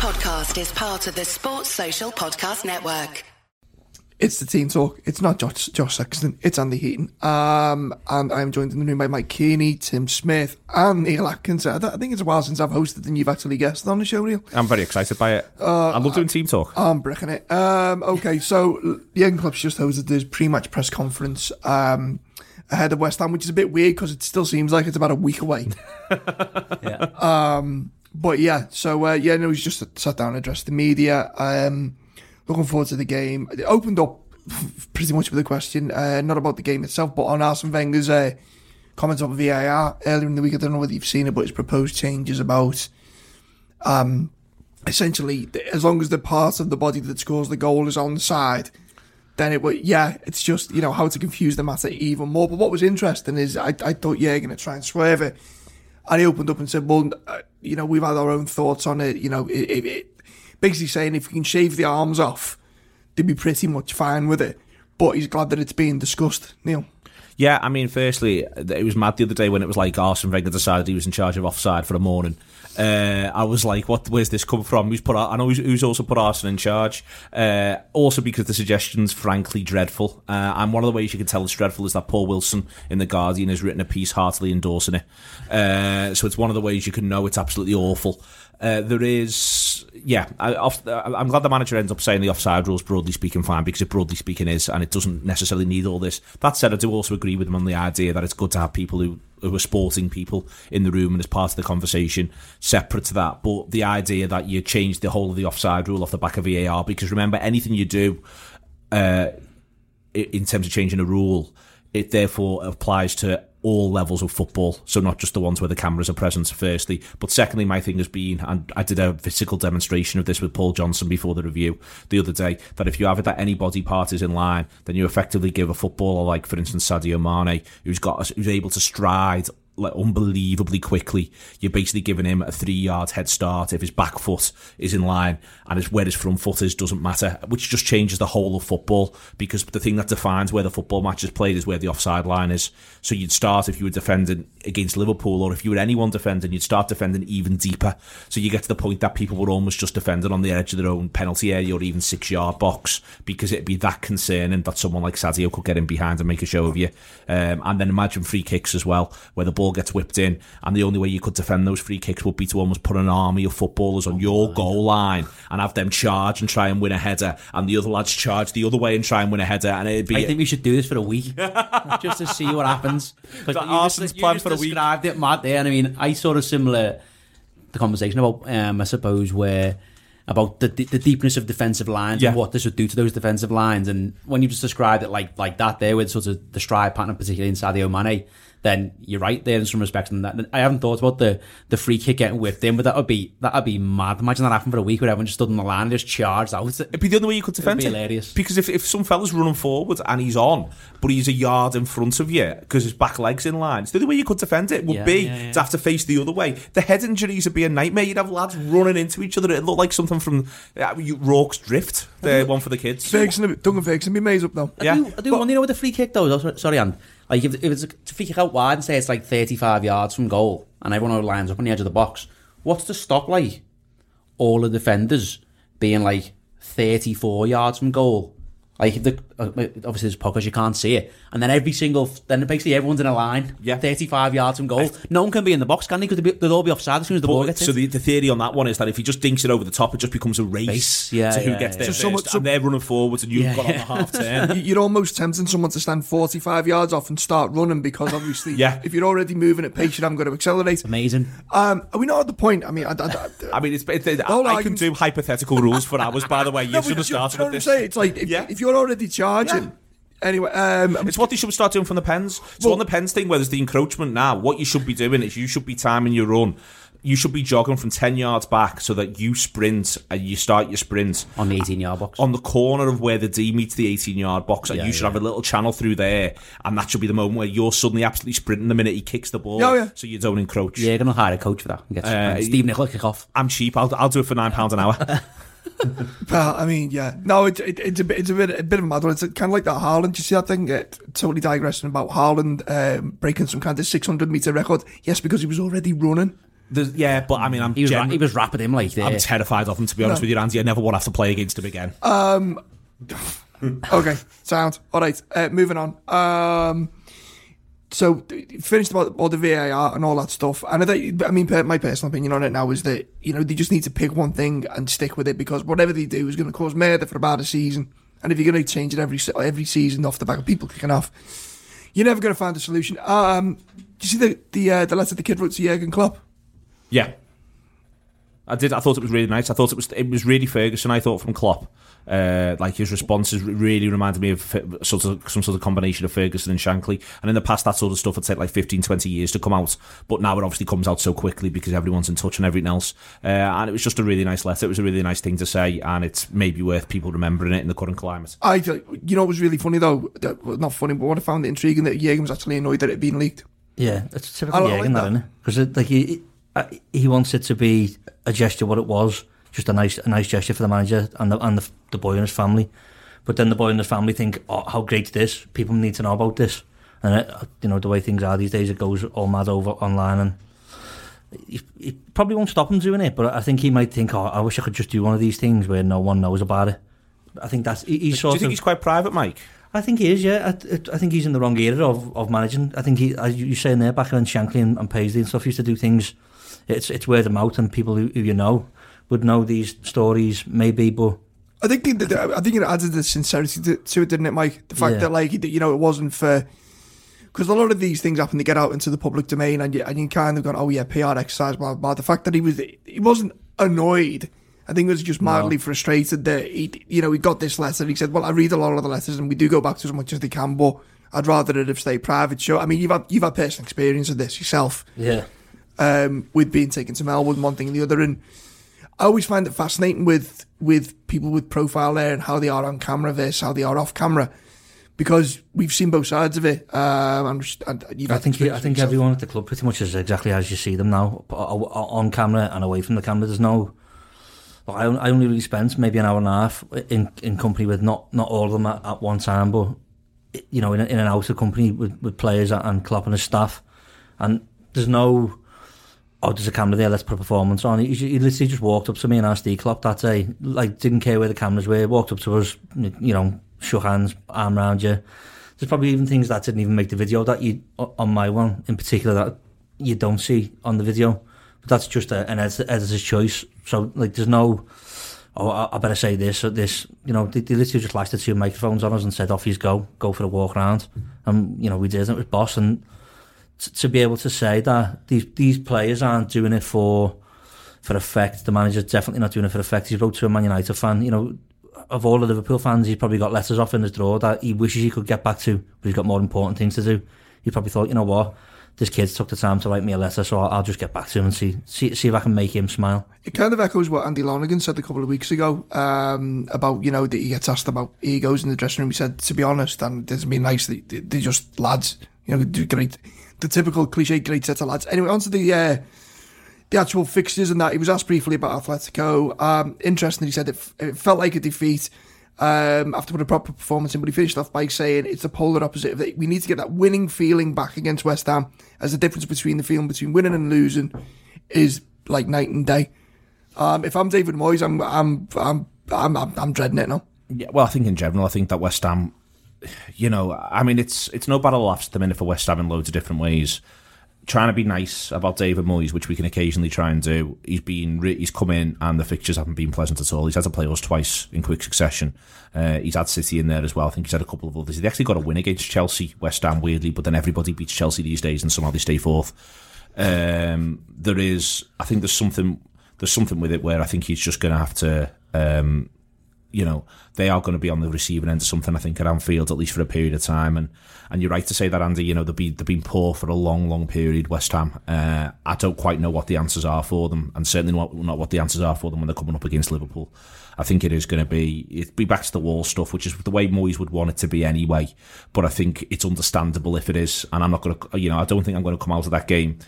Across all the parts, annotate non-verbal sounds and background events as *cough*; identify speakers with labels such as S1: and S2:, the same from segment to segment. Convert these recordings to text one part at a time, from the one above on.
S1: podcast is part of the Sports Social Podcast Network.
S2: It's the team talk. It's not Josh, Josh Sexton. It's Andy Heaton. Um, and I'm joined in the room by Mike Kearney, Tim Smith, and Neil Atkins. I, I think it's a while since I've hosted and you've actually guested on the show, Neil.
S3: I'm very excited by it. I love doing team talk.
S2: I'm bricking it. Um, okay, so the Jurgen Klopp's just hosted his pre-match press conference um, ahead of West Ham, which is a bit weird because it still seems like it's about a week away. *laughs* Um, but yeah, so uh, yeah, no, he's just sat down and addressed the media. Um, looking forward to the game. It opened up pretty much with a question, uh, not about the game itself, but on Arsene Wenger's uh, comments on VAR earlier in the week. I don't know whether you've seen it, but his proposed changes about um, essentially as long as the part of the body that scores the goal is on the side. Then it would, yeah, it's just, you know, how to confuse the matter even more. But what was interesting is I, I thought, yeah, going to try and swerve it. And he opened up and said, well, uh, you know, we've had our own thoughts on it. You know, it, it, it, basically saying if you can shave the arms off, they'd be pretty much fine with it. But he's glad that it's being discussed, Neil.
S3: Yeah, I mean, firstly, it was mad the other day when it was like Arsene Wenger decided he was in charge of offside for the morning. Uh, I was like, "What? Where's this come from? Who's put? I know who's, who's also put Arsenal in charge." Uh, also, because the suggestions, frankly, dreadful. Uh, and one of the ways you can tell it's dreadful is that Paul Wilson in the Guardian has written a piece heartily endorsing it. Uh, so it's one of the ways you can know it's absolutely awful. Uh, there is, yeah, I, I'm glad the manager ends up saying the offside rules, broadly speaking, fine, because it broadly speaking is, and it doesn't necessarily need all this. That said, I do also agree with him on the idea that it's good to have people who, who are sporting people in the room and as part of the conversation separate to that. But the idea that you change the whole of the offside rule off the back of VAR, because remember, anything you do uh, in terms of changing a rule, it therefore applies to all levels of football, so not just the ones where the cameras are present, firstly. But secondly, my thing has been, and I did a physical demonstration of this with Paul Johnson before the review the other day, that if you have it that any body part is in line, then you effectively give a footballer like, for instance, Sadio Mane, who's got who's able to stride like unbelievably quickly. You're basically giving him a three yard head start if his back foot is in line and his, where his front foot is doesn't matter, which just changes the whole of football because the thing that defines where the football match is played is where the offside line is. So you'd start if you were defending against Liverpool or if you were anyone defending, you'd start defending even deeper. So you get to the point that people were almost just defending on the edge of their own penalty area or even six yard box because it'd be that concerning that someone like Sadio could get in behind and make a show of you. Um, and then imagine free kicks as well, where the ball gets whipped in, and the only way you could defend those free kicks would be to almost put an army of footballers on your goal line and have them charge and try and win a header, and the other lads charge the other way and try and win a header, and it'd be.
S4: I think we should do this for a week *laughs* just to see what happens. Because
S3: Arsenal's plan for a week.
S4: described it mad there, and I mean, I saw a similar the conversation about, um, I suppose, where about the the deepness of defensive lines
S3: Yeah.
S4: and what this would do to those defensive lines. And when you just described it like like that there with sort of the stride pattern, particularly in Sadio Mane, then you're right there in some respects. And that I haven't thought about the the free kick getting whipped in, but that would be that would be mad. Imagine that happened for a week where everyone just stood on the line and just charged out.
S3: It'd be the only way you could defend
S4: be
S3: it.
S4: hilarious.
S3: Because if, if some fella's running forward and he's on, but he's a yard in front of you because his back leg's in line, it's the only way you could defend it would
S4: Yeah,
S3: be
S4: yeah, yeah.
S3: to have to face the other way. The head injuries would be a nightmare. You'd have lads running into each other. It'd look like something from uh, Rorke's Drift, the one for the kids.
S2: Ferguson, Duncan Ferguson, be made up now.
S4: I
S3: Yeah.
S4: do, I do wonder, you know, with the free kick though. though, Sorry, Anne. Like if, if it's to figure out wide and say it's like thirty-five yards from goal, and everyone lines up on the edge of the box, what's to stop like all the defenders being like thirty-four yards from goal? Like if the obviously there's podcast you can't see it, and then every single then basically everyone's in a line,
S3: Yeah.
S4: thirty-five yards from goal. No one can be in the box, can they? Because they'll they'll all be offside as soon as the ball
S3: But,
S4: gets
S3: so
S4: in.
S3: the, the theory on that one is that if he just dinks it over the top, it just becomes a race,
S4: Race, yeah,
S3: to who
S4: yeah,
S3: gets
S4: yeah.
S3: there
S2: So
S3: first,
S2: someone-
S3: and they're running forwards, and you've
S4: Yeah,
S3: got on the half *laughs* turn.
S2: You- You're almost tempting someone to stand 45 yards off and start running because obviously, *laughs*
S3: Yeah.
S2: if you're already moving at pace, you haven't got to accelerate.
S4: Amazing.
S2: Um, are we not at the point? I mean, I, I, I,
S3: I mean, it's, it's, I, I can do hypothetical rules for hours. By the way, *laughs* you
S2: No,
S3: should have
S2: do you- do
S3: started
S2: you know
S3: with
S2: I'm
S3: this.
S2: saying? It's like if,
S3: Yeah.
S2: if you're already charging.
S3: Yeah.
S2: Anyway, um,
S3: It's what they should start doing from the pens. So
S2: Well-
S3: on the pens thing, where there's the encroachment now, what you should be doing is you should be timing your run. You should be jogging from ten yards back so that you sprint and you start your sprint
S4: On the eighteen-yard box.
S3: on the corner of where the D meets the 18 yard box, and
S4: Yeah,
S3: you should
S4: yeah.
S3: have a little channel through there, and that should be the moment where you're suddenly absolutely sprinting the minute he kicks the ball,
S2: Yeah, yeah.
S3: so you don't encroach.
S4: yeah, you're gonna hire a coach for that.
S3: Uh,
S4: Steve Nicola kick off.
S3: I'm cheap. I'll, I'll do it for nine pounds an hour. *laughs*
S2: Well, I mean, yeah. No, it, it, it's a bit, it's a bit, a bit of a mad one. It's kind of like that Haaland. You see that thing? It, totally digressing about Haaland um, breaking some kind of 600 meter record. Yes, because he was already running.
S3: There's- yeah, but I mean, I'm
S4: He was, ra- he was rapping him like
S3: I'm
S4: there.
S3: terrified of him to be honest
S2: No.
S3: with you, Andy. I never want to have to play against him again. *laughs*
S2: Okay, sound. All right, uh, moving on. Um, so finished about all the VAR and all that stuff. And I, think, I mean, my personal opinion on it now is that you know they just need to pick one thing and stick with it because whatever they do is going to cause murder for about a season. And if you're going to change it every every season off the back of people kicking off, you're never going to find a solution. Um, do you see the the uh, the letter the kid wrote to Jurgen Klopp?
S3: Yeah, I did. I thought it was really nice. I thought it was it was really Ferguson. I thought from Klopp. Uh, like his responses really reminded me of sort of some sort of combination of Ferguson and Shankly. And in the past, that sort of stuff would take like 15, 20 years to come out. But now it obviously comes out so quickly because everyone's in touch and everything else. Uh, and it was just a really nice letter. It was a really nice thing to say, and it's maybe worth people remembering it in the current climate.
S2: I, th- you know, it was really funny though. That- well, Not funny, but what I found it intriguing that Jurgen was actually annoyed that it had been leaked.
S5: Yeah, it's typical
S2: like
S5: Jurgen, that,
S2: that.
S5: isn't it? Because like he, he he wants it to be a gesture what it was, just a nice a nice gesture for the manager and the and the, the boy and his family. But then the boy and his family think, oh, how great this! People need to know about this. And it, you know the way things are these days, it goes all mad over online, and he, he probably won't stop him doing it. But I think he might think, oh, I wish I could just do one of these things where no one knows about it. I think that's he, he's
S3: Do you think
S5: of.
S3: he's quite private, Mike?
S5: I think he is, yeah. I, I think he's in the wrong era of, of managing. I think he, as you saying there, back when Shankly and, and Paisley and stuff used to do things, it's it's word of mouth and people who, who you know would know these stories, maybe, but
S2: I think the, the, I think it added the sincerity to, to it, didn't it, Mike? The fact
S5: Yeah.
S2: that like you know it wasn't for because a lot of these things happen to get out into the public domain, and you and you kind of gone, oh yeah, PR exercise, blah blah. The fact that he was he wasn't annoyed. I think he was just mildly frustrated that he, you know, he got this letter. He said, "Well, I read a lot of the letters, and we do go back to as much as they can, but I'd rather it have stayed private." Sure, I mean, you've had you've had personal experience of this yourself
S5: yeah.
S2: Um, with being taken to Melbourne, one thing and the other. And I always find it fascinating with with people with profile there and how they are on camera versus how they are off camera, because we've seen both sides of it. Um, and, and
S5: I think I think
S2: yourself.
S5: everyone at the club pretty much is exactly as you see them now, on camera and away from the camera. There's no. I, I only really spent maybe an hour and a half in in company with not not all of them at, at one time, but you know, in, in and out of company with, with players and Klopp and his staff, and there's no. Oh, there's a camera there. Let's put a performance on. He, he literally just walked up to me and asked D Klopp that day, like didn't care where the cameras were. Walked up to us, you know, shook hands, arm around you. There's probably even things that didn't even make the video that you on my one in particular that you don't see on the video. But that's just a, an edit- editor's choice. So like, there's no. Oh, I, I better say this or this. You know, they, they literally just lashed the two microphones on us and said, "Off you go, go for a walk around." And you know, we did. And it was boss. And to be able to say that these these players aren't doing it for for effect. The manager's definitely not doing it for effect. He wrote to a Man United fan. You know, of all the Liverpool fans, he's probably got letters off in his drawer that he wishes he could get back to, but he's got more important things to do. He probably thought, you know what, this kid's took the time to write me a letter, so I'll, I'll just get back to him and see, see see if I can make him smile.
S2: It kind of echoes what Andy Lonergan said a couple of weeks ago um, about, you know, that he gets asked about egos in the dressing room. He said, to be honest, and it doesn't mean nice, they, they- they're just lads. You know, great, the typical cliche great set of lads. Anyway, on to the, uh, the actual fixtures and that. He was asked briefly about Atletico. Um, interesting, he said it, it felt like a defeat um, after putting a proper performance in, but he finished off by saying it's the polar opposite of. We need to get that winning feeling back against West Ham, as the difference between the feeling between winning and losing is like night and day. Um, if I'm David Moyes, I'm I'm I'm I'm I'm, I'm dreading it now.
S3: Yeah, well, I think in general, I think that West Ham, you know, I mean, it's it's no battle laughs at the minute for West Ham in loads of different ways. Trying to be nice about David Moyes, which we can occasionally try and do. He's been re- he's come in and the fixtures haven't been pleasant at all. He's had to play us twice in quick succession. Uh, he's had City in there as well. I think he's had a couple of others. He actually got a win against Chelsea, West Ham, weirdly, but then everybody beats Chelsea these days and somehow they stay fourth. Um, there is, I think there's something there's something with it where I think he's just going to have to um, you know, they are going to be on the receiving end of something, I think, at Anfield, at least for a period of time. And and you're right to say that, Andy, you know, they've been, they've been poor for a long, long period, West Ham. Uh, I don't quite know what the answers are for them, and certainly not, not what the answers are for them when they're coming up against Liverpool. I think it is going to be, it'd be back to the wall stuff, which is the way Moyes would want it to be anyway. But I think it's understandable if it is. And I'm not going to, you know, I don't think I'm going to come out of that game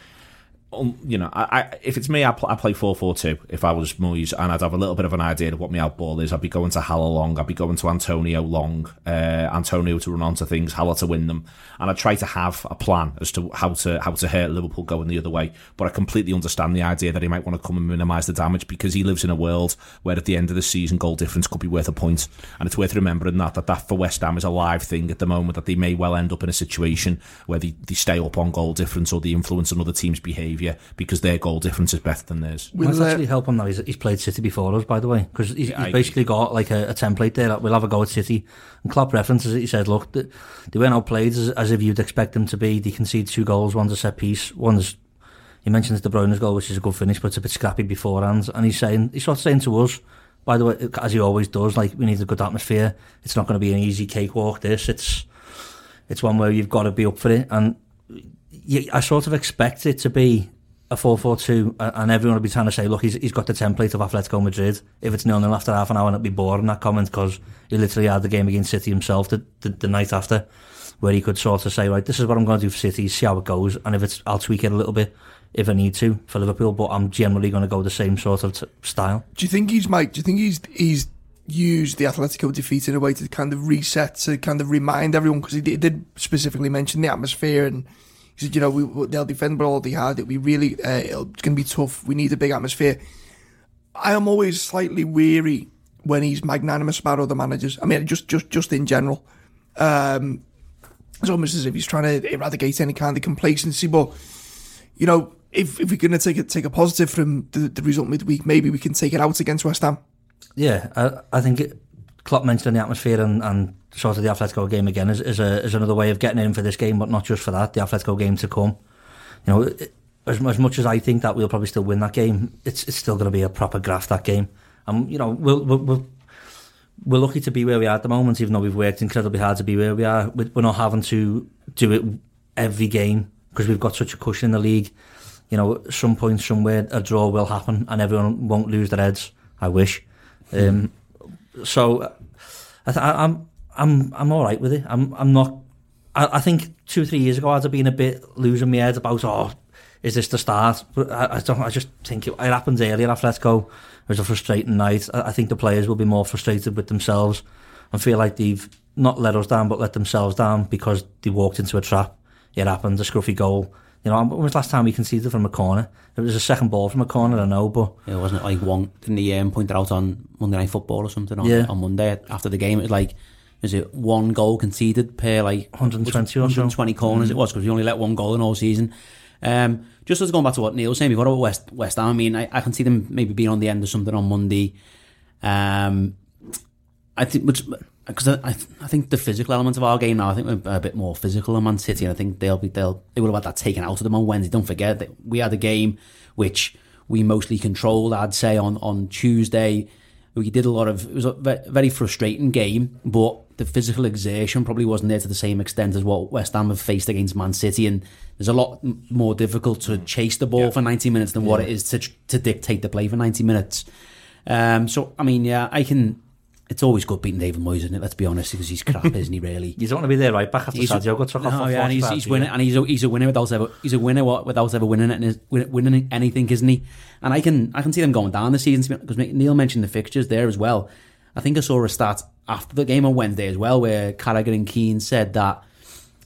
S3: you know, I, I, if it's me, I, pl- I play 4 4 2 if I was Moyes, and I'd have a little bit of an idea of what my outball is. I'd be going to Haller long, I'd be going to Antonio long, uh, Antonio to run onto things, Haller to win them, and I'd try to have a plan as to how to how to hurt Liverpool going the other way. But I completely understand the idea that he might want to come and minimise the damage because he lives in a world where at the end of the season, goal difference could be worth a point, and it's worth remembering that that, that for West Ham is a live thing at the moment, that they may well end up in a situation where they, they stay up on goal difference or the influence on other teams' behaviour because their goal difference is better than theirs.
S5: Will
S2: Will,
S5: actually help him that he's, he's played City before us, by the way, because he's,
S3: Yeah,
S5: he's basically got like a, a template there. Like, we'll have a go at City. And Klopp references it. He said, "Look, they, they went outplayed as, as if you'd expect them to be. They concede two goals. One's a set piece. One's he mentions De Bruyne's goal, which is a good finish, but it's a bit scrappy beforehand. And he's saying he's sort of saying to us, by the way, as he always does, like we need a good atmosphere. It's not going to be an easy cakewalk. This it's it's one where you've got to be up for it. And you, I sort of expect it to be a 4-4-2 and everyone will be trying to say, look, he's, he's got the template of Atletico Madrid. If it's nil-nil after half an hour, it'll be boring, that comment, because he literally had the game against City himself the, the, the night after, where he could sort of say, right, this is what I'm going to do for City, see how it goes, and if it's, I'll tweak it a little bit if I need to for Liverpool, but I'm generally going to go the same sort of t- style.
S2: Do you think he's Mike? Do you think he's he's used the Atletico defeat in a way to kind of reset, to kind of remind everyone? Because he did, specifically mention the atmosphere, and you know, we, they'll defend but all they had. It'll be really, uh, it'll, it's going to be tough. We need a big atmosphere. I am always slightly weary when he's magnanimous about other managers. I mean, just just just in general. Um, it's almost as if he's trying to eradicate any kind of complacency, but you know. If, if we're going to take a, take a positive from the, the result midweek, maybe we can take it out against West Ham.
S5: Yeah, I, I think it, Klopp mentioning the atmosphere and, and sort of the Atletico game again is, is, a, is another way of getting in for this game, but not just for that, the Atletico game to come. You know, as, as much as I think that we'll probably still win that game, it's it's still going to be a proper graft that game. And you know, we'll, we'll, we'll, we're lucky to be where we are at the moment, even though we've worked incredibly hard to be where we are. We- We're not having to do it every game because we've got such a cushion in the league. You know, at some point, somewhere, a draw will happen and everyone won't lose their heads. I wish. Um, so I I, I'm I'm all right with it. I'm I'm not. I, I think two or three years ago I'd have been a bit losing my head about oh, is this the start? But I, I don't. I just think it, it happened earlier. Atletico. It was a frustrating night. I, I think the players will be more frustrated with themselves and feel like they've not let us down, but let themselves down because they walked into a trap. It happened. A scruffy goal. You know, when was the last time we conceded from a corner? It was a second ball from a corner, I know, but
S4: Yeah, wasn't it like one? Didn't he um, point it out on Monday Night Football or something on,
S5: Yeah.
S4: on Monday after the game? It was like, is it one goal conceded per like
S5: 120 or so.
S4: 120 corners? It was because we only let one goal in all season. Um, just as going back to what Neil was saying before about West West Ham, I mean, I, I can see them maybe being on the end of something on Monday. Um, I think, which because I, I I think the physical element of our game now, I think we're a bit more physical than Man City, and I think they'll be they'll they will have had that taken out of them on Wednesday. Don't forget that we had a game which we mostly controlled. I'd say on on Tuesday we did a lot of it was a very frustrating game, but the physical exertion probably wasn't there to the same extent as what West Ham have faced against Man City, and there's a lot more difficult to chase the ball for 90 minutes than what it is to to dictate the play for 90 minutes. Um, so I mean, yeah, I can. It's always good beating David Moyes, isn't it? Let's be honest, because he's crap, *laughs* isn't he? Really.
S5: you don't want to be there right back after
S4: He's
S5: Sadio got took.
S4: No,
S5: for
S4: yeah, and he's,
S5: 45,
S4: he's
S5: yeah.
S4: winning, and he's a, he's a winner without ever he's a winner without ever winning it, win- winning anything, isn't he? And I can I can see them going down this season because Neil mentioned the fixtures there as well. I think I saw a stat after the game on Wednesday as well, where Carragher and Keane said that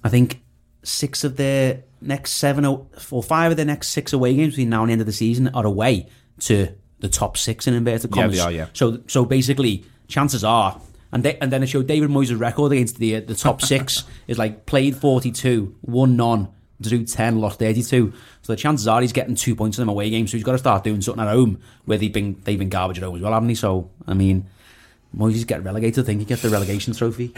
S4: I think six of their next seven or five of their next six away games between now and the end of the season are away to the top six in inverted
S3: Yeah,
S4: commas.
S3: they are, yeah.
S4: So so basically, chances are, and they, and then it showed David Moyes' record against the the top six *laughs* is like played forty two, won none, drew ten, lost thirty two. So the chances are he's getting two points in them away games. So he's got to start doing something at home where they've been they've been garbage at home as well, haven't he? So I mean, Moyes get relegated. I think he gets the relegation trophy.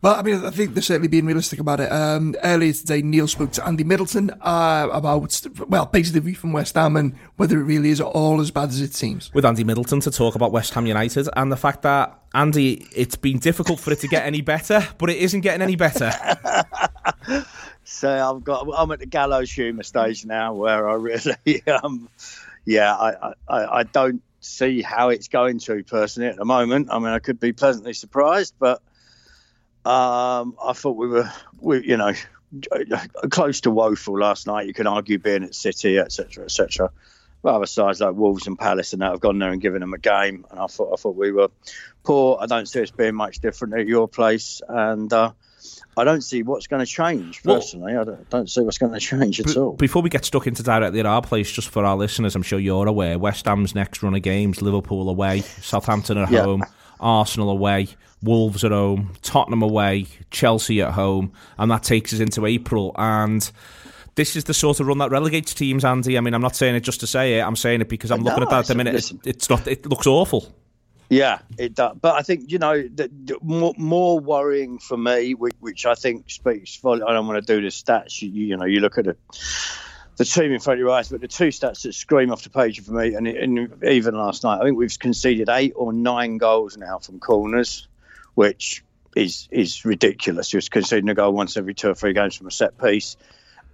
S2: Well, I mean, I think they're certainly being realistic about it. Um, earlier today, Neil spoke to Andy Middleton uh, about, well, basically the view from West Ham and whether it really is all as bad as it seems.
S3: with Andy Middleton to talk about West Ham United and the fact that Andy, it's been difficult for it to get any better, but it isn't getting any better. *laughs*
S6: So I've got I'm at the gallows humour stage now where I really *laughs* um yeah I, I I don't see how it's going to personally at the moment. I mean I could be pleasantly surprised, but um I thought we were we you know *laughs* close to woeful last night. You can argue being at City, etc., etc. But other sides like Wolves and Palace and that have gone there and given them a game, and I thought I thought we were poor. I don't see us being much different at your place, and uh, I don't see what's going to change
S3: Well-
S6: personally. I don't, don't see what's going to change at all.
S3: Before we get stuck into directly at our place, just for our listeners, I'm sure you're aware, West Ham's next run of games, Liverpool away, Southampton at
S6: Yeah.
S3: home, Arsenal away, Wolves at home, Tottenham away, Chelsea at home, and that takes us into April. And this is the sort of run that relegates teams, Andy. I mean, I'm not saying it just to say it, I'm saying it because I'm
S6: No,
S3: looking at that at the minute.
S6: listen.
S3: It's not, it looks awful.
S6: Yeah, it does. But I think you know the, the more, more worrying for me, which, which I think speaks for. I don't want to do the stats. You, you know, you look at the team in front of your eyes, but the two stats that scream off the page for me, and, and even last night, I think we've conceded eight or nine goals now from corners, which is is ridiculous. Just conceding a goal once every two or three games from a set piece,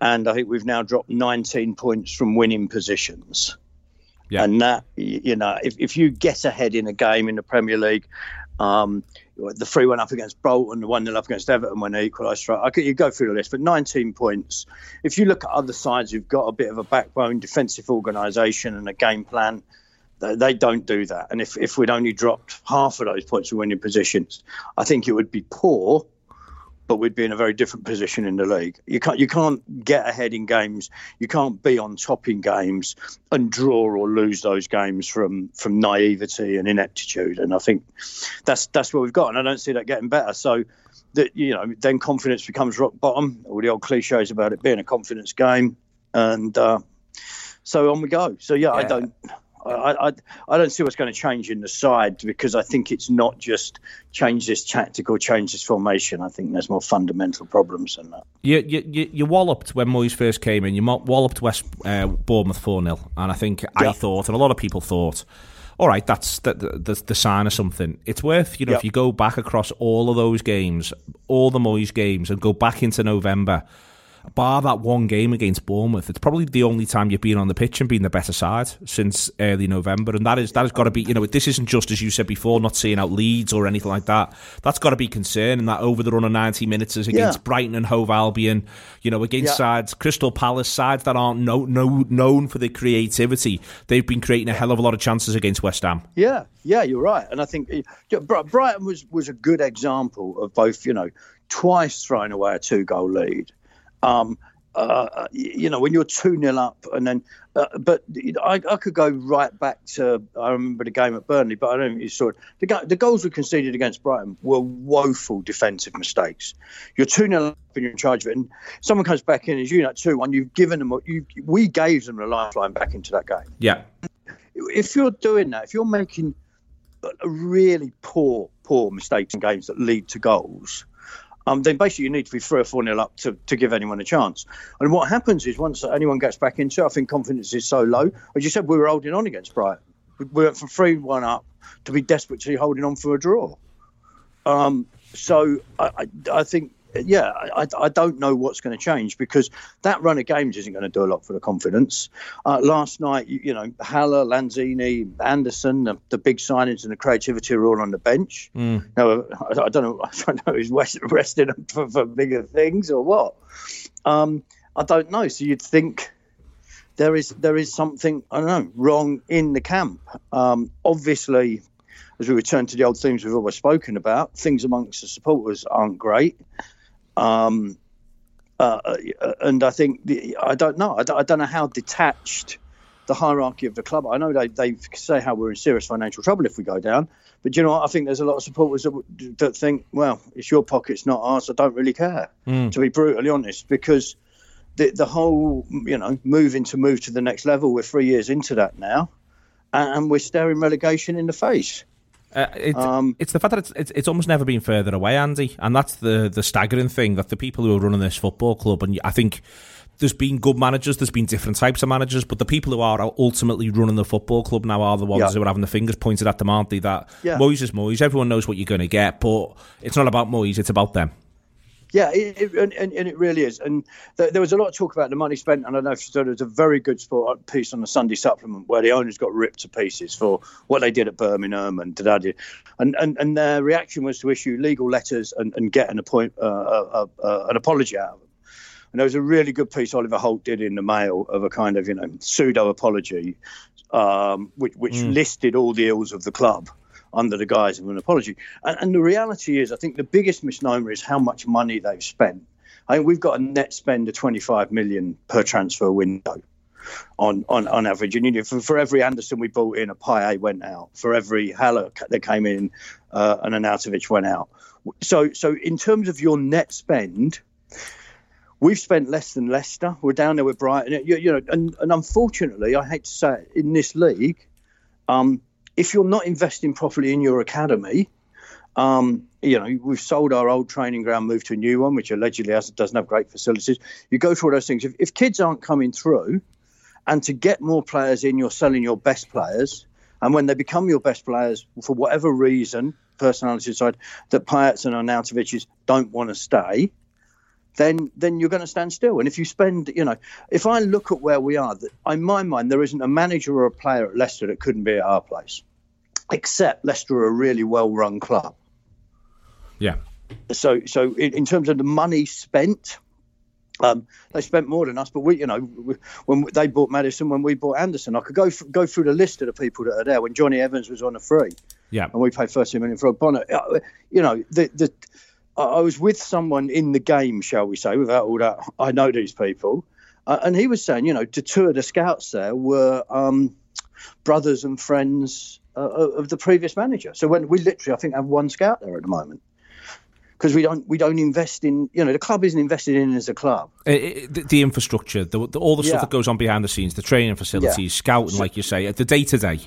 S6: and I think we've now dropped 19 points from winning positions.
S3: Yeah.
S6: And that, you know, if, if you get ahead in a game in the Premier League, um, the three went up against Bolton, the one nil up against Everton when they equalised. I could you go through the list, but 19 points. If you look at other sides who've got a bit of a backbone, defensive organisation, and a game plan, they, they don't do that. And if, if we'd only dropped half of those points from winning positions, I think it would be poor, but we'd be in a very different position in the league. You can't you can't get ahead in games. You can't be on top in games and draw or lose those games from from naivety and ineptitude. And I think that's that's what we've got. And I don't see that getting better. So that you know, then confidence becomes rock bottom. All the old cliches about it being a confidence game, and uh, so on we go. So yeah, I don't. I, I, I don't see what's going to change in the side because I think it's not just change this tactical, change this formation. I think there's more fundamental problems than that.
S3: You, you, you, you walloped when Moyes first came in. You walloped West uh, Bournemouth 4 0. And I think I thought, and a lot of people thought, all right, that's the, the, the sign of something. It's worth, you know,
S6: Yeah.
S3: if you go back across all of those games, all the Moyes games, and go back into November, bar that one game against Bournemouth, it's probably the only time you've been on the pitch and been the better side since early November. And that is that has got to be, you know, this isn't just as you said before, not seeing out leads or anything like that. That's got to be concerning. That over the run of ninety minutes is against
S6: Yeah.
S3: Brighton and Hove Albion, you know, against
S6: Yeah.
S3: sides, Crystal Palace sides that aren't no, no, known for their creativity. They've been creating a hell of a lot of chances against West Ham.
S6: Yeah, yeah, you're right. And I think eh, Brighton was was a good example of both. You know, twice throwing away a two goal lead. Um, uh, you know, when you're 2 0 up, and then, uh, but you know, I, I could go right back to, I remember the game at Burnley, but I don't know if you saw it. The, go- the goals we conceded against Brighton were woeful defensive mistakes. You're 2 0 up and you're in charge of it, and someone comes back in as you know 2 1, you've given them, you, we gave them the lifeline back into that game
S3: Yeah.
S6: if you're doing that, if you're making really poor, poor mistakes in games that lead to goals, um, then basically you need to be three or four nil up to, to give anyone a chance. And what happens is once anyone gets back into I think confidence is so low. As you said, we were holding on against Brighton. We- We went from 3 1 up to be desperately holding on for a draw. Um, so I, I, I think, yeah, I, I don't know what's going to change because that run of games isn't going to do a lot for the confidence. Uh, last night, you, you know, Haller, Lanzini, Anderson, the, the big signings and the creativity are all on the bench. Now, I, I don't know, *laughs* I don't know who's rest- resting them for, for bigger things or what. Um, I don't know. So you'd think there is there is something I don't know wrong in the camp. Um, obviously, as we return to the old themes we've always spoken about, things amongst the supporters aren't great. Um, uh, and I think the, I don't know. I don't, I don't know how detached the hierarchy of the club. I know they, they say how we're in serious financial trouble if we go down, but you know what? I think there's a lot of supporters that, that think, well, it's your pockets, not ours. I don't really care, to be brutally honest, because the the whole you know moving to move to the next level. We're three years into that now, and we're staring relegation in the face.
S3: Uh, it,
S6: Um,
S3: it's the fact that it's, it's it's almost never been further away, Andy, and that's the the staggering thing that the people who are running this football club, and I think there's been good managers, there's been different types of managers, but the people who are ultimately running the football club now are the ones
S6: Yeah.
S3: who are having the fingers pointed at them, aren't they? That
S6: Yeah.
S3: Moyes is Moyes, everyone knows what you're going to get, but it's not about Moyes, it's about them.
S6: Yeah, it, it, and, and, and it really is. And th- there was a lot of talk about the money spent. And I know there was a very good sport piece on the Sunday supplement where the owners got ripped to pieces for what they did at Birmingham and da da and and and their reaction was to issue legal letters and, and get an appoint uh, uh, uh, an apology out of them. And there was a really good piece Oliver Holt did in the Mail of a kind of you know pseudo apology, um, which, which listed all the ills of the club under the guise of an apology. And, and the reality is, I think the biggest misnomer is how much money they've spent. I think we've got a net spend of 25 million per transfer window on on, on average. And you know, for, for every Anderson we bought in, a Payet went out. For every Haller that came in, uh, an Arnautovic went out. So so in terms of your net spend. We've spent less than Leicester. We're down there with Brighton. You, you know, and, and unfortunately, I hate to say it, in this league, um, if you're not investing properly in your academy, um, you know, we've sold our old training ground, moved to a new one, which allegedly has, doesn't have great facilities. You go through all those things. If, if kids aren't coming through, and to get more players in, you're selling your best players. And when they become your best players, for whatever reason, personality aside, that Payets and Arnautovic's don't want to stay, then then you're going to stand still. And if you spend, you know, if I look at where we are, in my mind, there isn't a manager or a player at Leicester that couldn't be at our place, except Leicester are a really well-run club.
S3: Yeah.
S6: So so in, terms of the money spent, um, they spent more than us, but we, you know, when they bought Maddison, when we bought Anderson, I could go go through the list of the people that are there. When Jonny Evans was on a free,
S3: Yeah.
S6: and we paid 13 million for a Bonnet. Uh, You know, the the I was with someone in the game, shall we say, without all that. I know these people, uh, and he was saying, you know, the two of the scouts there were um, brothers and friends uh, of the previous manager. So when we literally, I think, have one scout there at the moment. Because we don't, we don't invest in, you know, the club isn't invested in as a club.
S3: Uh, uh, the, the infrastructure, the, the, all the stuff
S6: Yeah.
S3: that goes on behind the scenes, the training facilities, scouting, like you say, the day to day.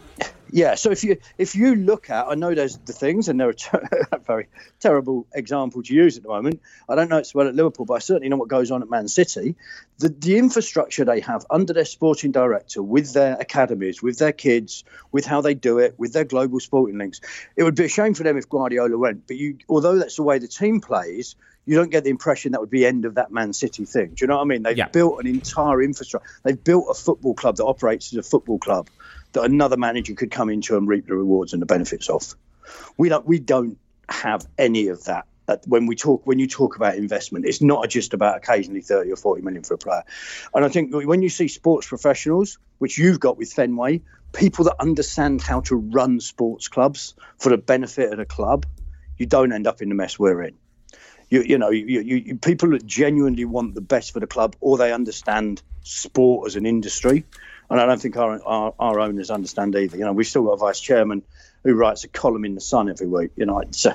S6: Yeah, so if you if you look at, I know there's the things, and they're a, ter- a *laughs* very terrible example to use at the moment. I don't know it's well at Liverpool, but I certainly know what goes on at Man City. The the infrastructure they have under their sporting director, with their academies, with their kids, with how they do it, with their global sporting links. It would be a shame for them if Guardiola went. But you, although that's the way the team plays, you don't get the impression that would be end of that Man City thing. Do you know what I mean? They've
S3: Yeah.
S6: built an entire infrastructure. They've built a football club that operates as a football club that another manager could come into and reap the rewards and the benefits of. We don't. We don't have any of that. When we talk, when you talk about investment, it's not just about occasionally thirty or forty million for a player. And I think when you see sports professionals, which you've got with Fenway, people that understand how to run sports clubs for the benefit of the club, you don't end up in the mess we're in you, you know, you, you, people that genuinely want the best for the club, or they understand sport as an industry, and I don't think our, our our owners understand either. You know, we've still got a vice chairman who writes a column in the Sun every week. You know, it's, uh,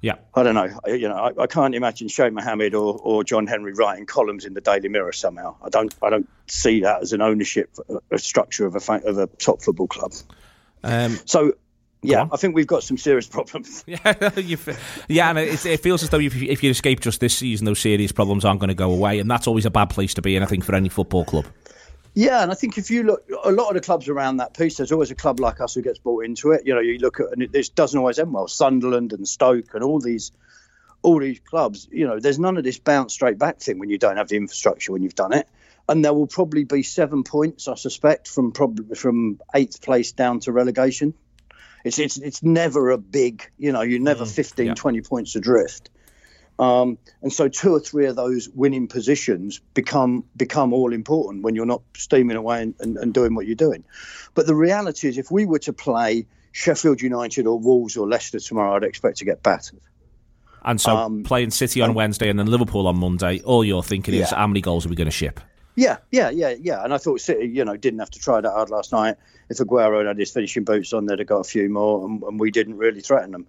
S3: Yeah.
S6: I don't know. I, you know, I, I can't imagine Sheikh Mohammed or, or John Henry writing columns in the Daily Mirror somehow. I don't I don't see that as an ownership a structure of a fa- of a top football club.
S3: Um,
S6: So. Yeah. I think we've got some serious problems. *laughs*
S3: Yeah, yeah, and it, it feels as though if, you- if you escape just this season, those serious problems aren't going to go away, and that's always a bad place to be in, I think, for any football club.
S6: Yeah, and I think if you look, a lot of the clubs around that piece, there's always a club like us who gets bought into it. You know, you look at, and it, this doesn't always end well. Sunderland and Stoke and all these, all these clubs. You know, there's none of this bounce straight back thing when you don't have the infrastructure when you've done it. And there will probably be seven points, I suspect, from probably from eighth place down to relegation. It's it's it's never a big, you know, you're never mm. 15,
S3: yeah.
S6: 20 points adrift. Um, and so two or three of those winning positions become become all important when you're not steaming away and, and, and doing what you're doing. But the reality is, if we were to play Sheffield United or Wolves or Leicester tomorrow, I'd expect to get battered.
S3: And so
S6: Um,
S3: playing City on Wednesday and then Liverpool on Monday, all you're thinking is how many goals are we going to ship?
S6: Yeah, yeah, yeah, yeah. And I thought City, you know, didn't have to try that hard last night. If Aguero had his finishing boots on, they'd have got a few more, and, and we didn't really threaten them.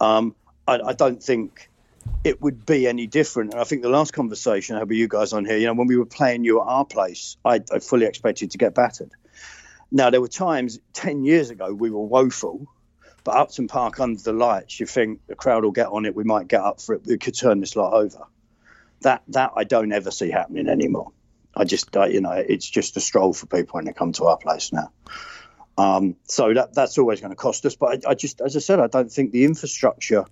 S6: Um, I, I don't think it would be any different. And I think the last conversation I had with you guys on here, you know, when we were playing you at our place, I, I fully expected to get battered. Now, there were times 10 years ago we were woeful, but Upton Park under the lights, you think the crowd will get on it, we might get up for it, we could turn this lot over. That, that I don't ever see happening anymore. I just, uh, you know, it's just a stroll for people when they come to our place now. Um, so that that's always going to cost us. But I, I just, as I said, I don't think the infrastructure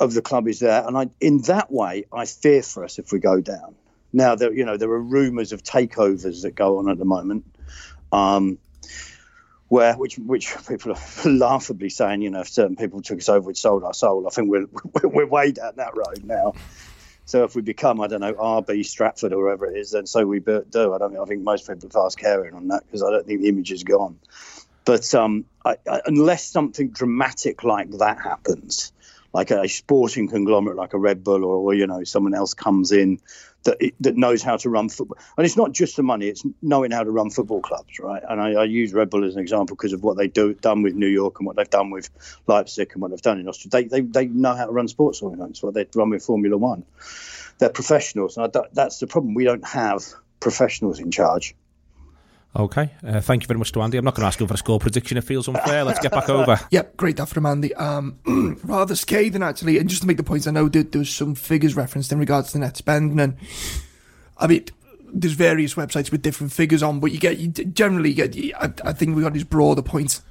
S6: of the club is there, and I, in that way, I fear for us if we go down. Now, there, you know, there are rumours of takeovers that go on at the moment, um, where which which people are *laughs* laughably saying, you know, if certain people took us over, we'd sold our soul. I think *laughs* we're we're way down that road now. So if we become, I don't know, RB Stratford or whatever it is, then so we do. I don't. I think most people are fast carrying on that because I don't think the image is gone. But um, I, I, unless something dramatic like that happens, like a sporting conglomerate like a Red Bull or, or you know someone else comes in that that knows how to run football. And it's not just the money; it's knowing how to run football clubs, right? And I, I use Red Bull as an example because of what they do done with New York and what they've done with Leipzig and what they've done in Austria. They they, they know how to run sports organisations. What they run with Formula One. They're professionals, and that's the problem. We don't have professionals in charge.
S3: Okay, uh, thank you very much to Andy. I'm not going to ask him for a score prediction. It feels unfair. Let's get back *laughs* over.
S2: Yep, great that from Andy. Um, *clears throat* rather scathing actually, and just to make the points, I know that there was some figures referenced in regards to net spending, and I mean, there's various websites with different figures on, but you get you generally get. I, I think we got these broader points.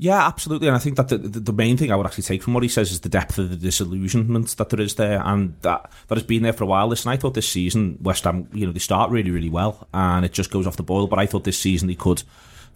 S3: Yeah, absolutely. And I think that the, the, the, main thing I would actually take from what he says is the depth of the disillusionment that there is there, and that that has been there for a while. Listen, I thought this season West Ham, you know, they start really, really well, and it just goes off the boil. But I thought this season they could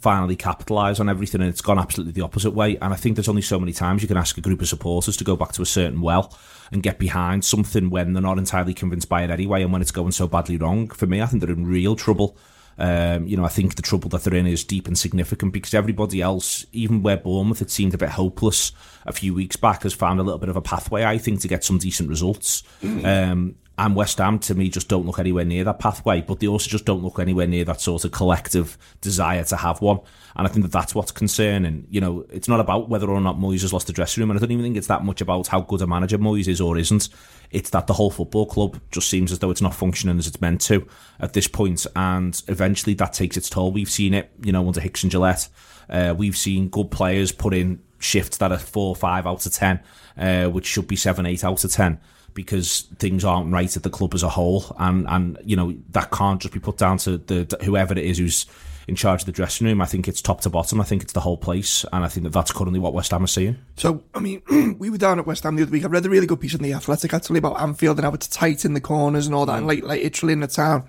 S3: finally capitalise on everything, and it's gone absolutely the opposite way. And I think there's only so many times you can ask a group of supporters to go back to a certain well and get behind something when they're not entirely convinced by it anyway, and when it's going so badly wrong. For me, I think they're in real trouble um, you know, I think the trouble that they're in is deep and significant because everybody else, even where Bournemouth had seemed a bit hopeless a few weeks back, has found a little bit of a pathway, I think, to get some decent results. Mm. Um, and West Ham, to me, just don't look anywhere near that pathway, but they also just don't look anywhere near that sort of collective desire to have one. And I think that that's what's concerning. You know, it's not about whether or not Moyes has lost the dressing room, and I don't even think it's that much about how good a manager Moyes is or isn't. It's that the whole football club just seems as though it's not functioning as it's meant to at this point, and eventually that takes its toll. We've seen it, you know, under Hicks and Gillett. Uh, we've seen good players put in shifts that are four, five out of ten, uh, which should be seven, eight out of ten because things aren't right at the club as a whole, and and you know that can't just be put down to the whoever it is who's in charge of the dressing room. I think it's top to bottom. I think it's the whole place, and I think that that's currently what West Ham are seeing.
S2: So, I mean, *clears throat* we were down at West Ham the other week. I read a really good piece in the Athletic actually about Anfield and how it's tight in the corners and all that, and like like literally in the town.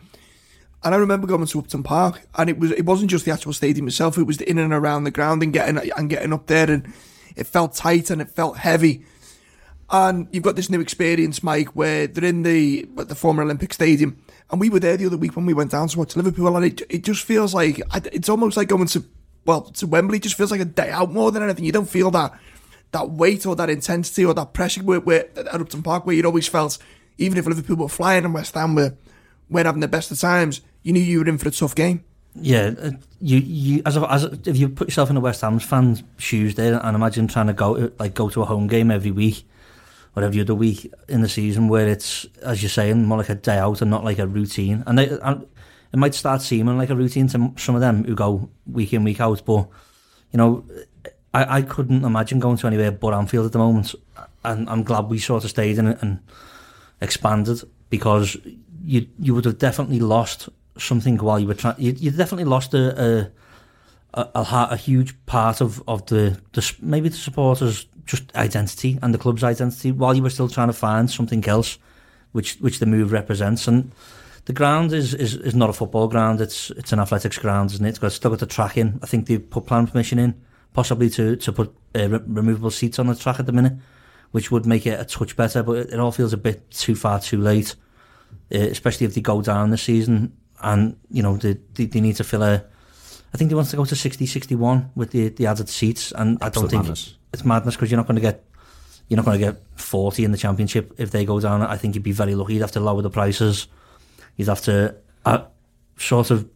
S2: And I remember going to Upton Park, and it was it wasn't just the actual stadium itself; it was the in and around the ground and getting and getting up there, and it felt tight and it felt heavy. And you've got this new experience, Mike, where they're in the the former Olympic Stadium, and we were there the other week when we went down to watch Liverpool, and it it just feels like it's almost like going to well to Wembley. Just feels like a day out more than anything. You don't feel that that weight or that intensity or that pressure where, where at Upton Park where you'd always felt even if Liverpool were flying and West Ham were were having the best of times, you knew you were in for a tough game.
S5: Yeah, uh, you you as a, as a, if you put yourself in a West Ham fan's shoes there, and imagine trying to go like go to a home game every week or every other week in the season where it's, as you're saying, more like a day out and not like a routine. And, they, and it might start seeming like a routine to some of them who go week in, week out. But, you know, I, I couldn't imagine going to anywhere but Anfield at the moment. And I'm glad we sort of stayed in it and expanded because you you would have definitely lost something while you were trying. You, you definitely lost a, a a, a, huge part of, of the, the maybe the supporters just identity and the club's identity while you were still trying to find something else which which the move represents. And the ground is, is, is not a football ground. It's it's an athletics ground isn't it? It's got still got the track in. I think they've put plan permission in possibly to to put uh, re- removable seats on the track at the minute which would make it a touch better but it, it all feels a bit too far too late uh, especially if they go down this season and you know they, they, they need to fill a I think they want to go to 60 61 with the the added seats and Absolute I don't think madness it's madness because you're not going to get you're not going to get 40 in the championship if they go down. I think you'd be very lucky. You'd have to lower the prices. You'd have to uh, sort of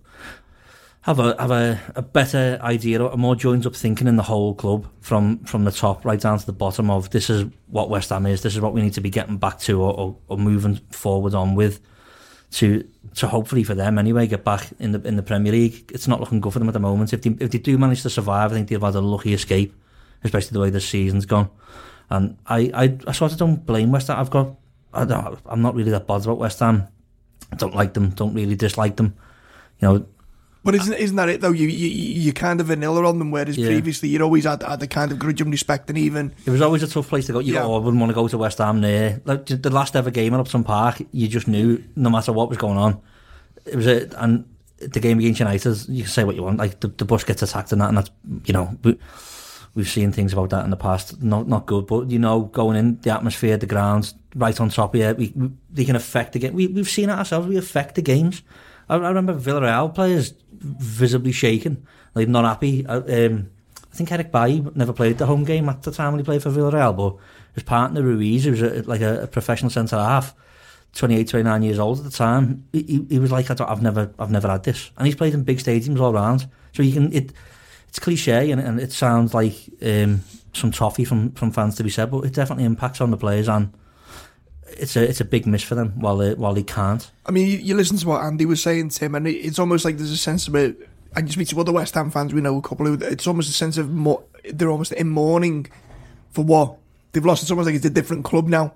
S5: have a have a, a better idea, a more joined up thinking in the whole club from from the top right down to the bottom of this is what West Ham is. This is what we need to be getting back to or, or, or moving forward on with to to hopefully for them anyway get back in the in the Premier League. It's not looking good for them at the moment. If they if they do manage to survive, I think they've had a lucky escape especially the way the season's gone. And I, I, I sort of don't blame West Ham. I've got, I don't, I'm not really that bothered about West Ham. I don't like them, don't really dislike them. You know,
S2: but isn't isn't that it though? You you you kind of vanilla on them, whereas yeah. previously you'd always had, had the kind of grudge and respect, and even
S5: it was always a tough place to go. You yeah. go, oh, I wouldn't want to go to West Ham there. Like the last ever game at Upton Park, you just knew no matter what was going on, it was a and the game against United. You can say what you want, like the, the bus gets attacked and that, and that's you know. But, we've seen things about that in the past. Not not good, but you know, going in the atmosphere, the ground, right on top of you, we, we they can affect the game. We we've seen it ourselves. We affect the games. I, I remember Villarreal players visibly shaken, like not happy. I, um, I think Eric Bailly never played the home game at the time when he played for Villarreal, but his partner Ruiz, who was a, like a, a professional centre half, 28, 29 years old at the time, he, he, was like, I I've never, I've never had this, and he's played in big stadiums all around. So you can, it, it's cliche and, and it sounds like um, some toffee from, from fans to be said, but it definitely impacts on the players and it's a it's a big miss for them while they, while they can't.
S2: I mean, you, you listen to what Andy was saying, Tim, and it, it's almost like there's a sense of it. And you speak to other West Ham fans, we know a couple who it's almost a sense of more, they're almost in mourning for what they've lost. It's almost like it's a different club now,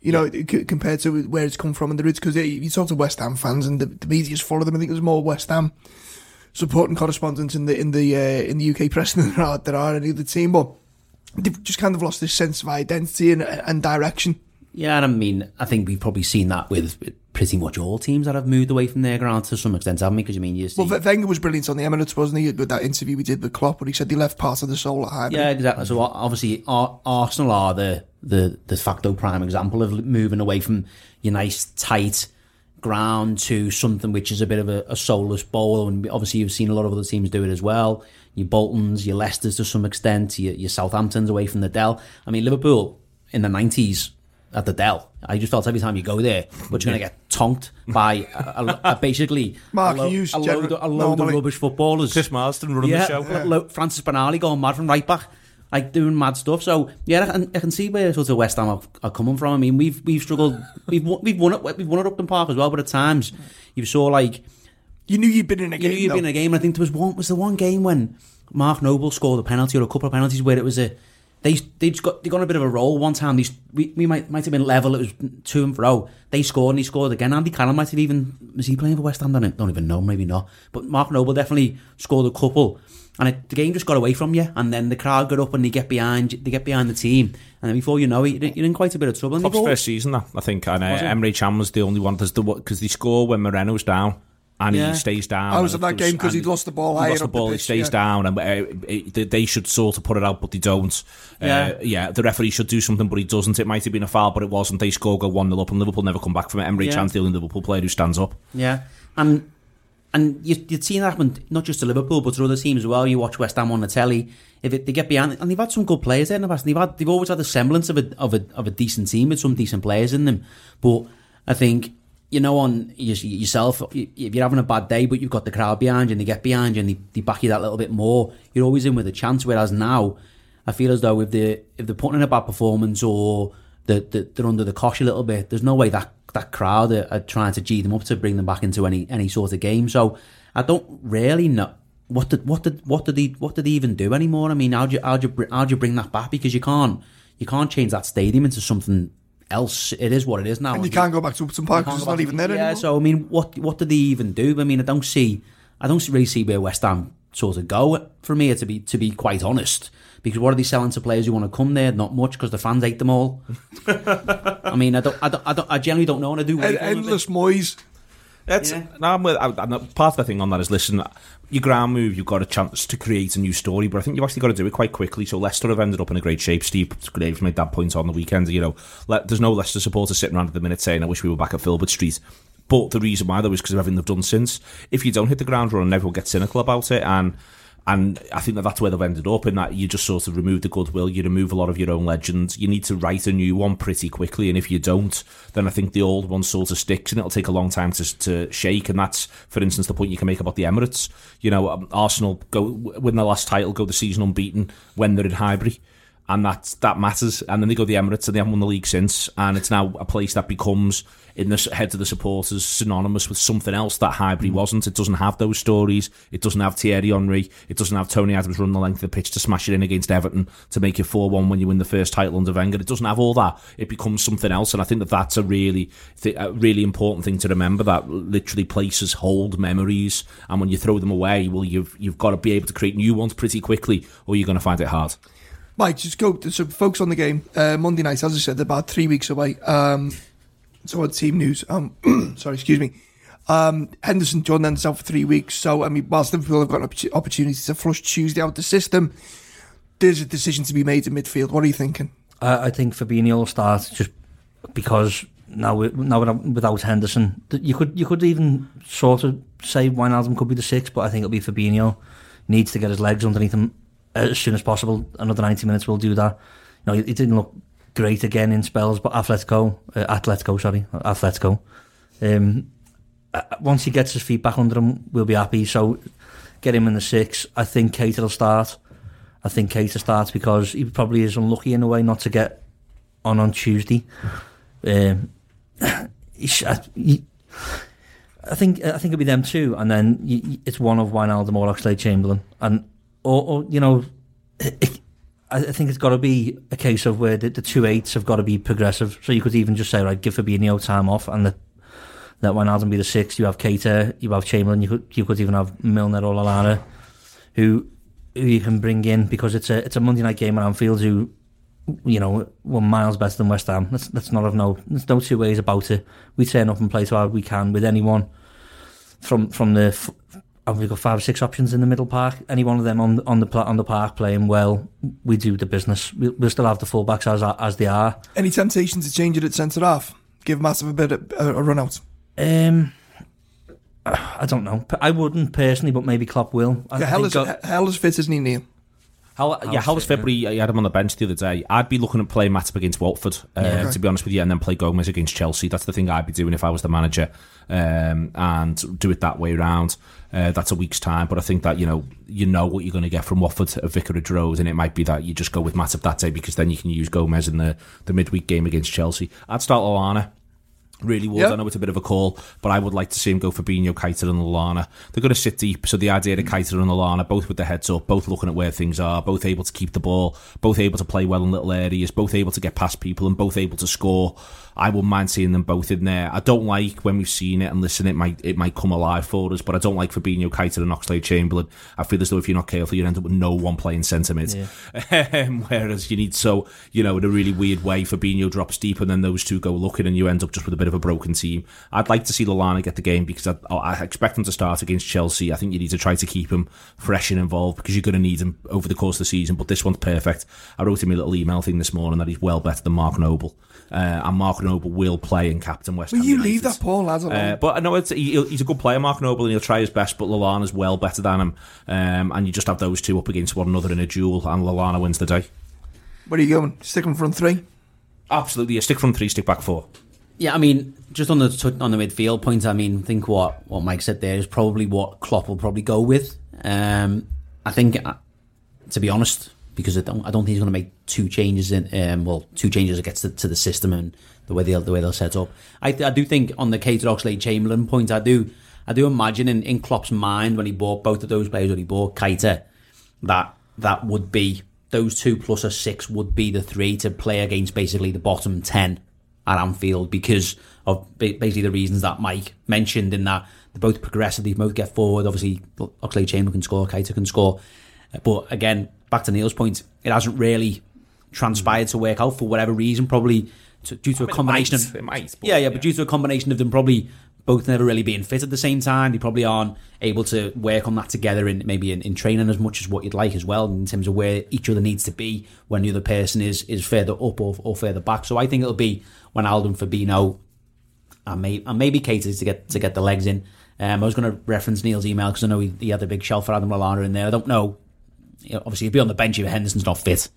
S2: you know, c- compared to where it's come from and the roots. Because you talk to West Ham fans and the, the media's full of them. I think there's more West Ham supporting correspondents in the in the uh, in the UK press *laughs* than there are there are any other team, but they've just kind of lost this sense of identity and, and direction.
S4: Yeah, and I mean, I think we've probably seen that with pretty much all teams that have moved away from their ground to some extent, haven't we? Because I mean, you see,
S2: Well, Wenger was brilliant on the Emirates, wasn't he? With that interview we did with Klopp, where he said he left part of the soul at Highbury.
S4: yeah, exactly. So obviously, Arsenal are the the de facto prime example of moving away from your nice tight ground to something which is a bit of a, a soulless bowl. And obviously, you've seen a lot of other teams do it as well. Your Boltons, your Leicesters to some extent, your, your Southamptons away from the Dell. I mean, Liverpool in the nineties at the Dell. I just felt every time you go there, but you're going to get tonked by a, a, a basically *laughs*
S2: Mark
S4: a, lo-
S2: Hughes,
S4: a load, of, a load of rubbish footballers.
S3: Chris Marsden running
S4: yeah,
S3: the show.
S4: lo- lo- Francis Benali going mad from right back, like doing mad stuff. So yeah, I can, I can see where sort of West Ham are, are coming from. I mean, we've we've struggled. We've won- we've won it. We've won at Upton Park as well, but at times you saw like
S2: You knew you'd been in a
S4: you
S2: game.
S4: knew you'd
S2: though.
S4: been in a game. I think there was one was the one game when Mark Noble scored a penalty or a couple of penalties where it was a they they got they got a bit of a roll one time. These we, we might might have been level. It was two and fro. They scored and he scored again. Andy Cannon might have even was he playing for West Ham? Don't, don't even know. Maybe not. But Mark Noble definitely scored a couple. And it, the game just got away from you, and then the crowd got up and they get behind, they get behind the team, and then before you know it, you're in- quite a bit of trouble.
S3: Klopp's first season, that I think, and uh? Emre Can was the only one. There's the because they score when Moreno's down. And
S4: Yeah.
S3: he stays down.
S2: I was at that
S3: game goes-
S2: game 'cause
S3: and
S2: he'd lost the ball
S3: He lost the
S2: up the
S3: ball. he stays
S2: yeah.
S3: down, and uh, it, they should sort of put it out, but they don't.
S4: Yeah.
S3: Uh, yeah. The referee should do something, but he doesn't. It might have been a foul, but it wasn't. They score, go one 0 up, and Liverpool never come back from it. Emre
S4: Yeah.
S3: Can's the only Liverpool player who stands up.
S4: Yeah, and and you, you'd seen that happen not just to Liverpool but to other teams as well. You watch West Ham on the telly. If it, they get behind, and they've had some good players there in the past. They've had, they've always had a semblance of a of a of a decent team with some decent players in them. But I think you know, on yourself, if you're having a bad day, but you've got the crowd behind you and they get behind you and they, they back you that little bit more, you're always in with a chance. Whereas now, I feel as though if they if they're putting in a bad performance or they're, they're they're under the cosh a little bit, there's no way that that crowd are, are trying to g them up to bring them back into any any sort of game. So I don't really know what did what did what did he what did he even do anymore? I mean, how do you how do you how do you bring that back? Because you can't you can't change that stadium into something else. It is what it is now.
S2: And you can't go back to Upton Park because it's not even there
S4: Yeah,
S2: anymore.
S4: so I mean, what what did they even do? I mean, I don't see, I don't really see where West Ham sort of go for me to be to be quite honest. Because what are they selling to players who want to come there? Not much because the fans hate them all. *laughs* I mean, I don't, I don't, I, don't, I generally don't know, and I do.
S2: En-
S4: wait for them a bit.
S2: endless Moyes.
S3: That's
S4: Yeah.
S3: no, I'm with, I, I, part of the thing on that is listen. Your ground move, you've got a chance to create a new story, but I think you've actually got to do it quite quickly. So Leicester have ended up in a great shape. Steve Graves made that point on the weekend. You know, there's no Leicester supporter sitting around at the minute saying, "I wish we were back at Filbert Street." But the reason why though is because of everything they've done since. If you don't hit the ground running, everyone gets cynical about it, and and I think that that's where they've ended up in that you just sort of remove the goodwill, you remove a lot of your own legends. You need to write a new one pretty quickly, and if you don't, then I think the old one sort of sticks, and it'll take a long time to to shake. And that's, for instance, the point you can make about the Emirates. You know, um, Arsenal go win the last title, go the season unbeaten when they're in Highbury. And that that matters. And then they go to the Emirates, and they haven't won the league since. And it's now a place that becomes in the heads of the supporters synonymous with something else that Highbury wasn't. It doesn't have those stories. It doesn't have Thierry Henry. It doesn't have Tony Adams run the length of the pitch to smash it in against Everton to make it four one when you win the first title under Wenger. It doesn't have all that. It becomes something else. And I think that that's a really th- a really important thing to remember. That literally places hold memories, and when you throw them away, well, you've you've got to be able to create new ones pretty quickly, or you're going to find it hard.
S2: Right, just go. So, focus on the game. Uh, Monday night, as I said, they're about three weeks away. Um, so, on team news. Um, *clears throat* sorry, excuse me. Um, Henderson, joined out for three weeks. So, I mean, whilst Liverpool have got an opportu- opportunity to flush Tuesday out the system, there's a decision to be made in midfield. What are you thinking?
S5: I, I think Fabinho will start just because now now without- Henderson, you could you could even sort of say Wijnaldum could be the six, but I think it'll be Fabinho. Needs to get his legs underneath him as soon as possible. Another ninety minutes will do that. You know, he, he didn't look great again in spells, but Atletico, uh, Atletico, sorry, Atletico. Um, uh, once he gets his feet back under him, we'll be happy. So get him in the six. I think Keita will start. I think Keita starts because he probably is unlucky in a way not to get on on Tuesday. Um, *sighs* I, he- I think I think it'll be them too, and then y y- it's one of Wijnaldum or Oxlade Chamberlain, and or, or you know, it, I think it's got to be a case of where the, the two eights have got to be progressive. So you could even just say, right, give Fabinho time off, and let let Wijnaldum be the six. You have Keita, you have Chamberlain, you could you could even have Milner or Lallana, who who you can bring in because it's a it's a Monday night game at Anfield. Who you know were miles better than West Ham. Let's let's not have no there's no two ways about it. We turn up and play as hard we can with anyone from from the. F- have got five or six options in the middle park? Any one of them on on the on the park playing well, we do the business. We, we'll still have the fullbacks as as they are.
S2: Any temptation to change it at centre half? Give Massive a bit of a, a run out.
S5: Um, I don't know. I wouldn't personally, but maybe Klopp will. I
S2: Yeah, hell is
S5: go-
S2: hell is fit, isn't he, Neil?
S3: How, yeah, how was February? I had him on the bench the other day. I'd be looking at playing Matip against Watford, uh,
S5: Yeah.
S3: to be honest with you, and then play Gomez against Chelsea. That's the thing I'd be doing if I was the manager, um, and do it that way around. Uh, that's a week's time, but I think that you know you know what you're going to get from Watford at Vicarage Road, and it might be that you just go with Matip that day because then you can use Gomez in the the midweek game against Chelsea. I'd start Lallana. Really would.
S2: Yeah.
S3: I know it's a bit of a call, but I would like to see him go for Fabinho, Keita and Lallana. They're going to sit deep, so the idea of Keita and Lallana, both with their heads up, both looking at where things are, both able to keep the ball, both able to play well in little areas, both able to get past people, and both able to score. I wouldn't mind seeing them both in there. I don't like when we've seen it and listen, it might it might come alive for us, but I don't like Fabinho, Keita and Oxlade Chamberlain. I feel as though if you're not careful, you end up with no one playing centre mid. *laughs* Um, whereas you need so you know in a really weird way, Fabinho drops deep, and then those two go looking, and you end up just with a bit of a broken team. I'd like to see Lallana get the game because I, I expect him to start against Chelsea. I think you need to try to keep him fresh and involved because you're going to need him over the course of the season. But this one's perfect. I wrote him a little email thing this morning that he's well better than Mark Noble, uh, and Mark Noble will play in captain West
S2: Will
S3: Ham
S2: you
S3: United.
S2: leave that poor lad alone?
S3: Uh, but I know it's, he, he'll- he's a good player, Mark Noble, and he'll try his best. But Lallana's well better than him, um, and you just have those two up against one another in a duel, and Lallana wins the day.
S2: Where are you going? Stick him front three?
S3: Absolutely, a stick from three, stick back four.
S4: Yeah, I mean, just on the on the midfield point, I mean, I think what what Mike said there is probably what Klopp will probably go with. Um, I think, uh, to be honest, because I don't, I don't think he's going to make two changes in, um, well, two changes against the, to the system and the way they'll the way they'll set up. I, I do think on the Keita Oxlade Chamberlain point, I do I do imagine in, in Klopp's mind when he bought both of those players, when he bought Keita, that that would be those two plus a six would be the three to play against basically the bottom ten at Anfield because of basically the reasons that Mike mentioned in that they're both progressive, they both get forward. Obviously, Oxlade Chamberlain can score, Keita can score. But again, back to Neil's point, it hasn't really transpired to work out for whatever reason, probably to, due to a combination
S3: might,
S4: of
S3: it might, but,
S4: yeah, yeah,
S3: yeah.
S4: but due to a combination of them probably both never really being fit at the same time, they probably aren't able to work on that together in maybe in, in training as much as what you'd like as well in terms of where each other needs to be when the other person is is further up or, or further back. So I think it'll be when Alden Fabinho and, may, and maybe Keita to get to get the legs in. Um, I was going to reference Neil's email because I know he, he had a big shelf for Adam Lallana in there. I don't know. Obviously, he'll be on the bench if Henderson's not fit.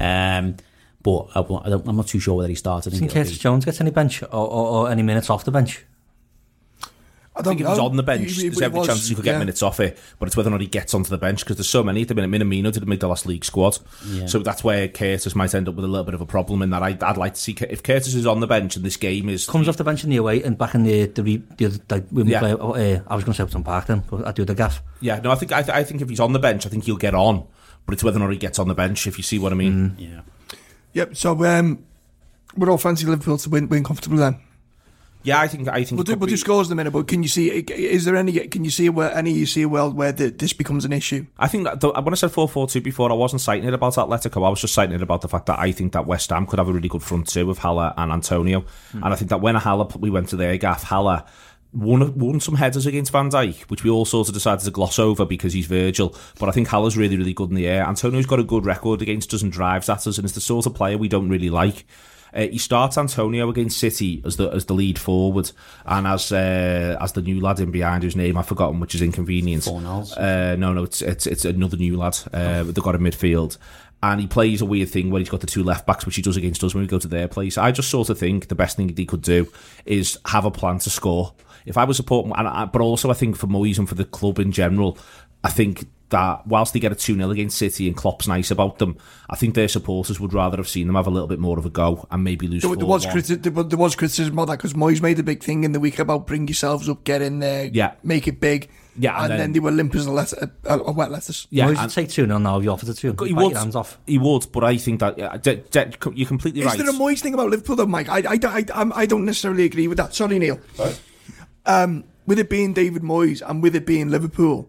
S4: Um, but I, I don't, I'm not too sure whether he starts. I
S5: Do you
S4: think
S5: think Curtis
S4: be-
S5: Jones gets any bench or, or, or any minutes off the bench?
S2: I
S3: I
S2: don't
S3: think if
S2: know.
S3: he's on the bench,
S2: He- he-
S3: there's every
S2: was,
S3: chance he could get
S2: yeah.
S3: minutes off it. But it's whether or not he gets onto the bench because there's so many at the minute. Minamino didn't make the last league squad,
S4: Yeah.
S3: so that's where Curtis might end up with a little bit of a problem. In that, I, I'd like to see if Curtis is on the bench and this game is
S5: Comes off the bench in the away and back in the the, re, the other like when we
S3: Yeah.
S5: play. Uh, I was going to say Upton Park then, but I do the gaff.
S3: Yeah, no, I think I, th- I think if he's on the bench, I think he'll get on. But it's whether or not he gets on the bench. If you see what I mean.
S4: Yeah.
S2: Yep. So um, we're all fancy Liverpool to win, win comfortably then.
S3: Yeah, I think I think.
S2: We'll do, we'll do scores in a minute, but can you see? Is there any? Can you see where any? You see a world where the, this becomes an issue?
S3: I think that the, when I said 4 4 2 before, I wasn't citing it about Atletico. I was just citing it about the fact that I think that West Ham could have a really good front two with Haller and Antonio.
S2: Hmm.
S3: And I think that when Haller, we went to their gaff, Haller won, won some headers against Van Dijk, which we all sort of decided to gloss over because he's Virgil. But I think Haller's really, really good in the air. Antonio's got a good record against us and drives at us, and is the sort of player we don't really like. Uh, he starts Antonio against City as the as the lead forward, and as uh, as the new lad in behind whose name I've forgotten, which is inconvenient. Uh, no, no, it's it's it's another new lad. Uh, they've got a midfield. And he plays a weird thing where he's got the two left backs, which he does against us when we go to their place. I just sort of think the best thing he could do is have a plan to score. If I was supporting, and I, but also I think for Moyes and for the club in general, I think that whilst they get a 2 0 against City and Klopp's nice about them, I think their supporters would rather have seen them have a little bit more of a go and maybe lose.
S2: There, there was
S3: 4-1.
S2: criti- there, was- there was criticism about that because Moyes made a big thing in the week about bring yourselves up, get in there,
S3: Yeah.
S2: make it big.
S3: Yeah,
S2: and,
S3: and
S2: then,
S5: uh,
S3: then-
S2: they were limp as a, letter, a, a wet lettuce.
S3: Yeah,
S5: Moyes
S3: and-
S5: would take 2 0 now if you offered it to him.
S3: He
S5: Bite
S3: would.
S5: your hands off.
S3: He would, but I think that yeah, de- de- you're completely
S2: Is
S3: right.
S2: there a Moyes thing about Liverpool though, Mike? I, I, I, I'm- I don't necessarily agree with that. Sorry, Neil. Um, with it being David Moyes and with it being Liverpool,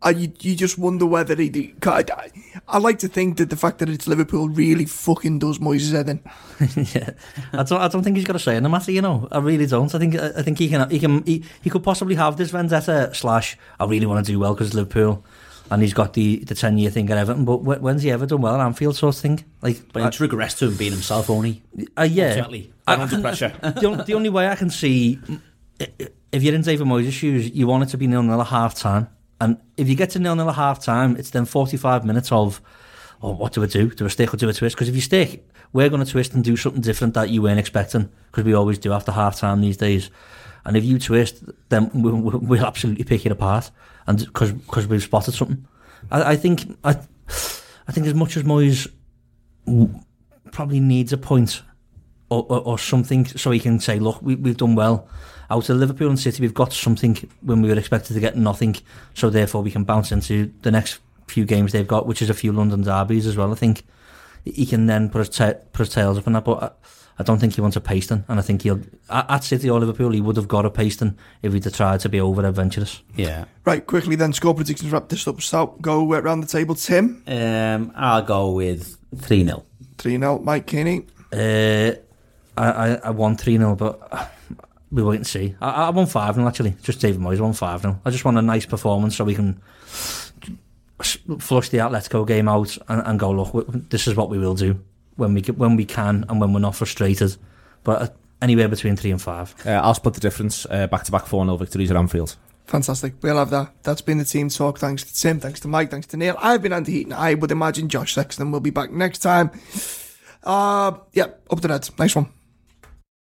S2: I, you, you just wonder whether he. he- I, I, I like to think that the fact that it's Liverpool really fucking does Moyes' head in. *laughs*
S5: yeah, I don't. I don't think he's got a say in the matter. You know, I really don't. I think. I think he can. He can. He, he could possibly have this vendetta slash. I really want to do well because Liverpool, and he's got the the ten year thing at Everton. But wh- when's he ever done well at Anfield? Sort of thing. Like,
S4: But it's regressed to him being himself only.
S5: uh, yeah.
S4: Ultimately.
S3: And under pressure. *laughs*
S5: the, only, the only way I can see, i- i- if you're in David Moyes' shoes, you want it to be nil nil at half time. And if you get to nil nil at half time, it's then 45 minutes of, oh, what do we do? Do we stick or do we twist? Because if you stick, we're going to twist and do something different that you weren't expecting, because we always do after half time these days. And if you twist, then we'll, we'll absolutely pick it apart, and because we've spotted something. I, I think I, I think as much as Moyes probably needs a point or, or, or something so he can say, look, we, we've done well. Out of Liverpool and City, we've got something when we were expected to get nothing. So therefore, we can bounce into the next few games they've got, which is a few London derbies as well. I think he can then put his, ta- put his tails up on that. But I, I don't think he wants a pasting. And I think he'll, at, at City or Liverpool, he would have got a pasting if he'd have tried to be over adventurous.
S4: Yeah.
S2: Right, quickly then, score predictions, wrap this up. So go around the table. Tim,
S4: Um, I'll go with 3 0.
S2: 3 0. Mike Kearney,
S5: Uh, I, I, I won 3 0, but we wait and see. I, I won 5 0 actually. Just David Moyes won 5 0. I just want a nice performance so we can flush the Atletico game out and, and go, look, this is what we will do when we, when we can and when we're not frustrated. But uh, anywhere between 3 and 5.
S3: Uh, I'll split the difference. Uh, back-to-back 4-0 victories at Anfield.
S2: fantastic. We'll have that. That's been the team talk. Thanks to Tim, thanks to Mike, thanks to Neil. I've been Andy Heaton. I would imagine Josh Sexton will be back next time. Uh, yeah, up to that. Nice one.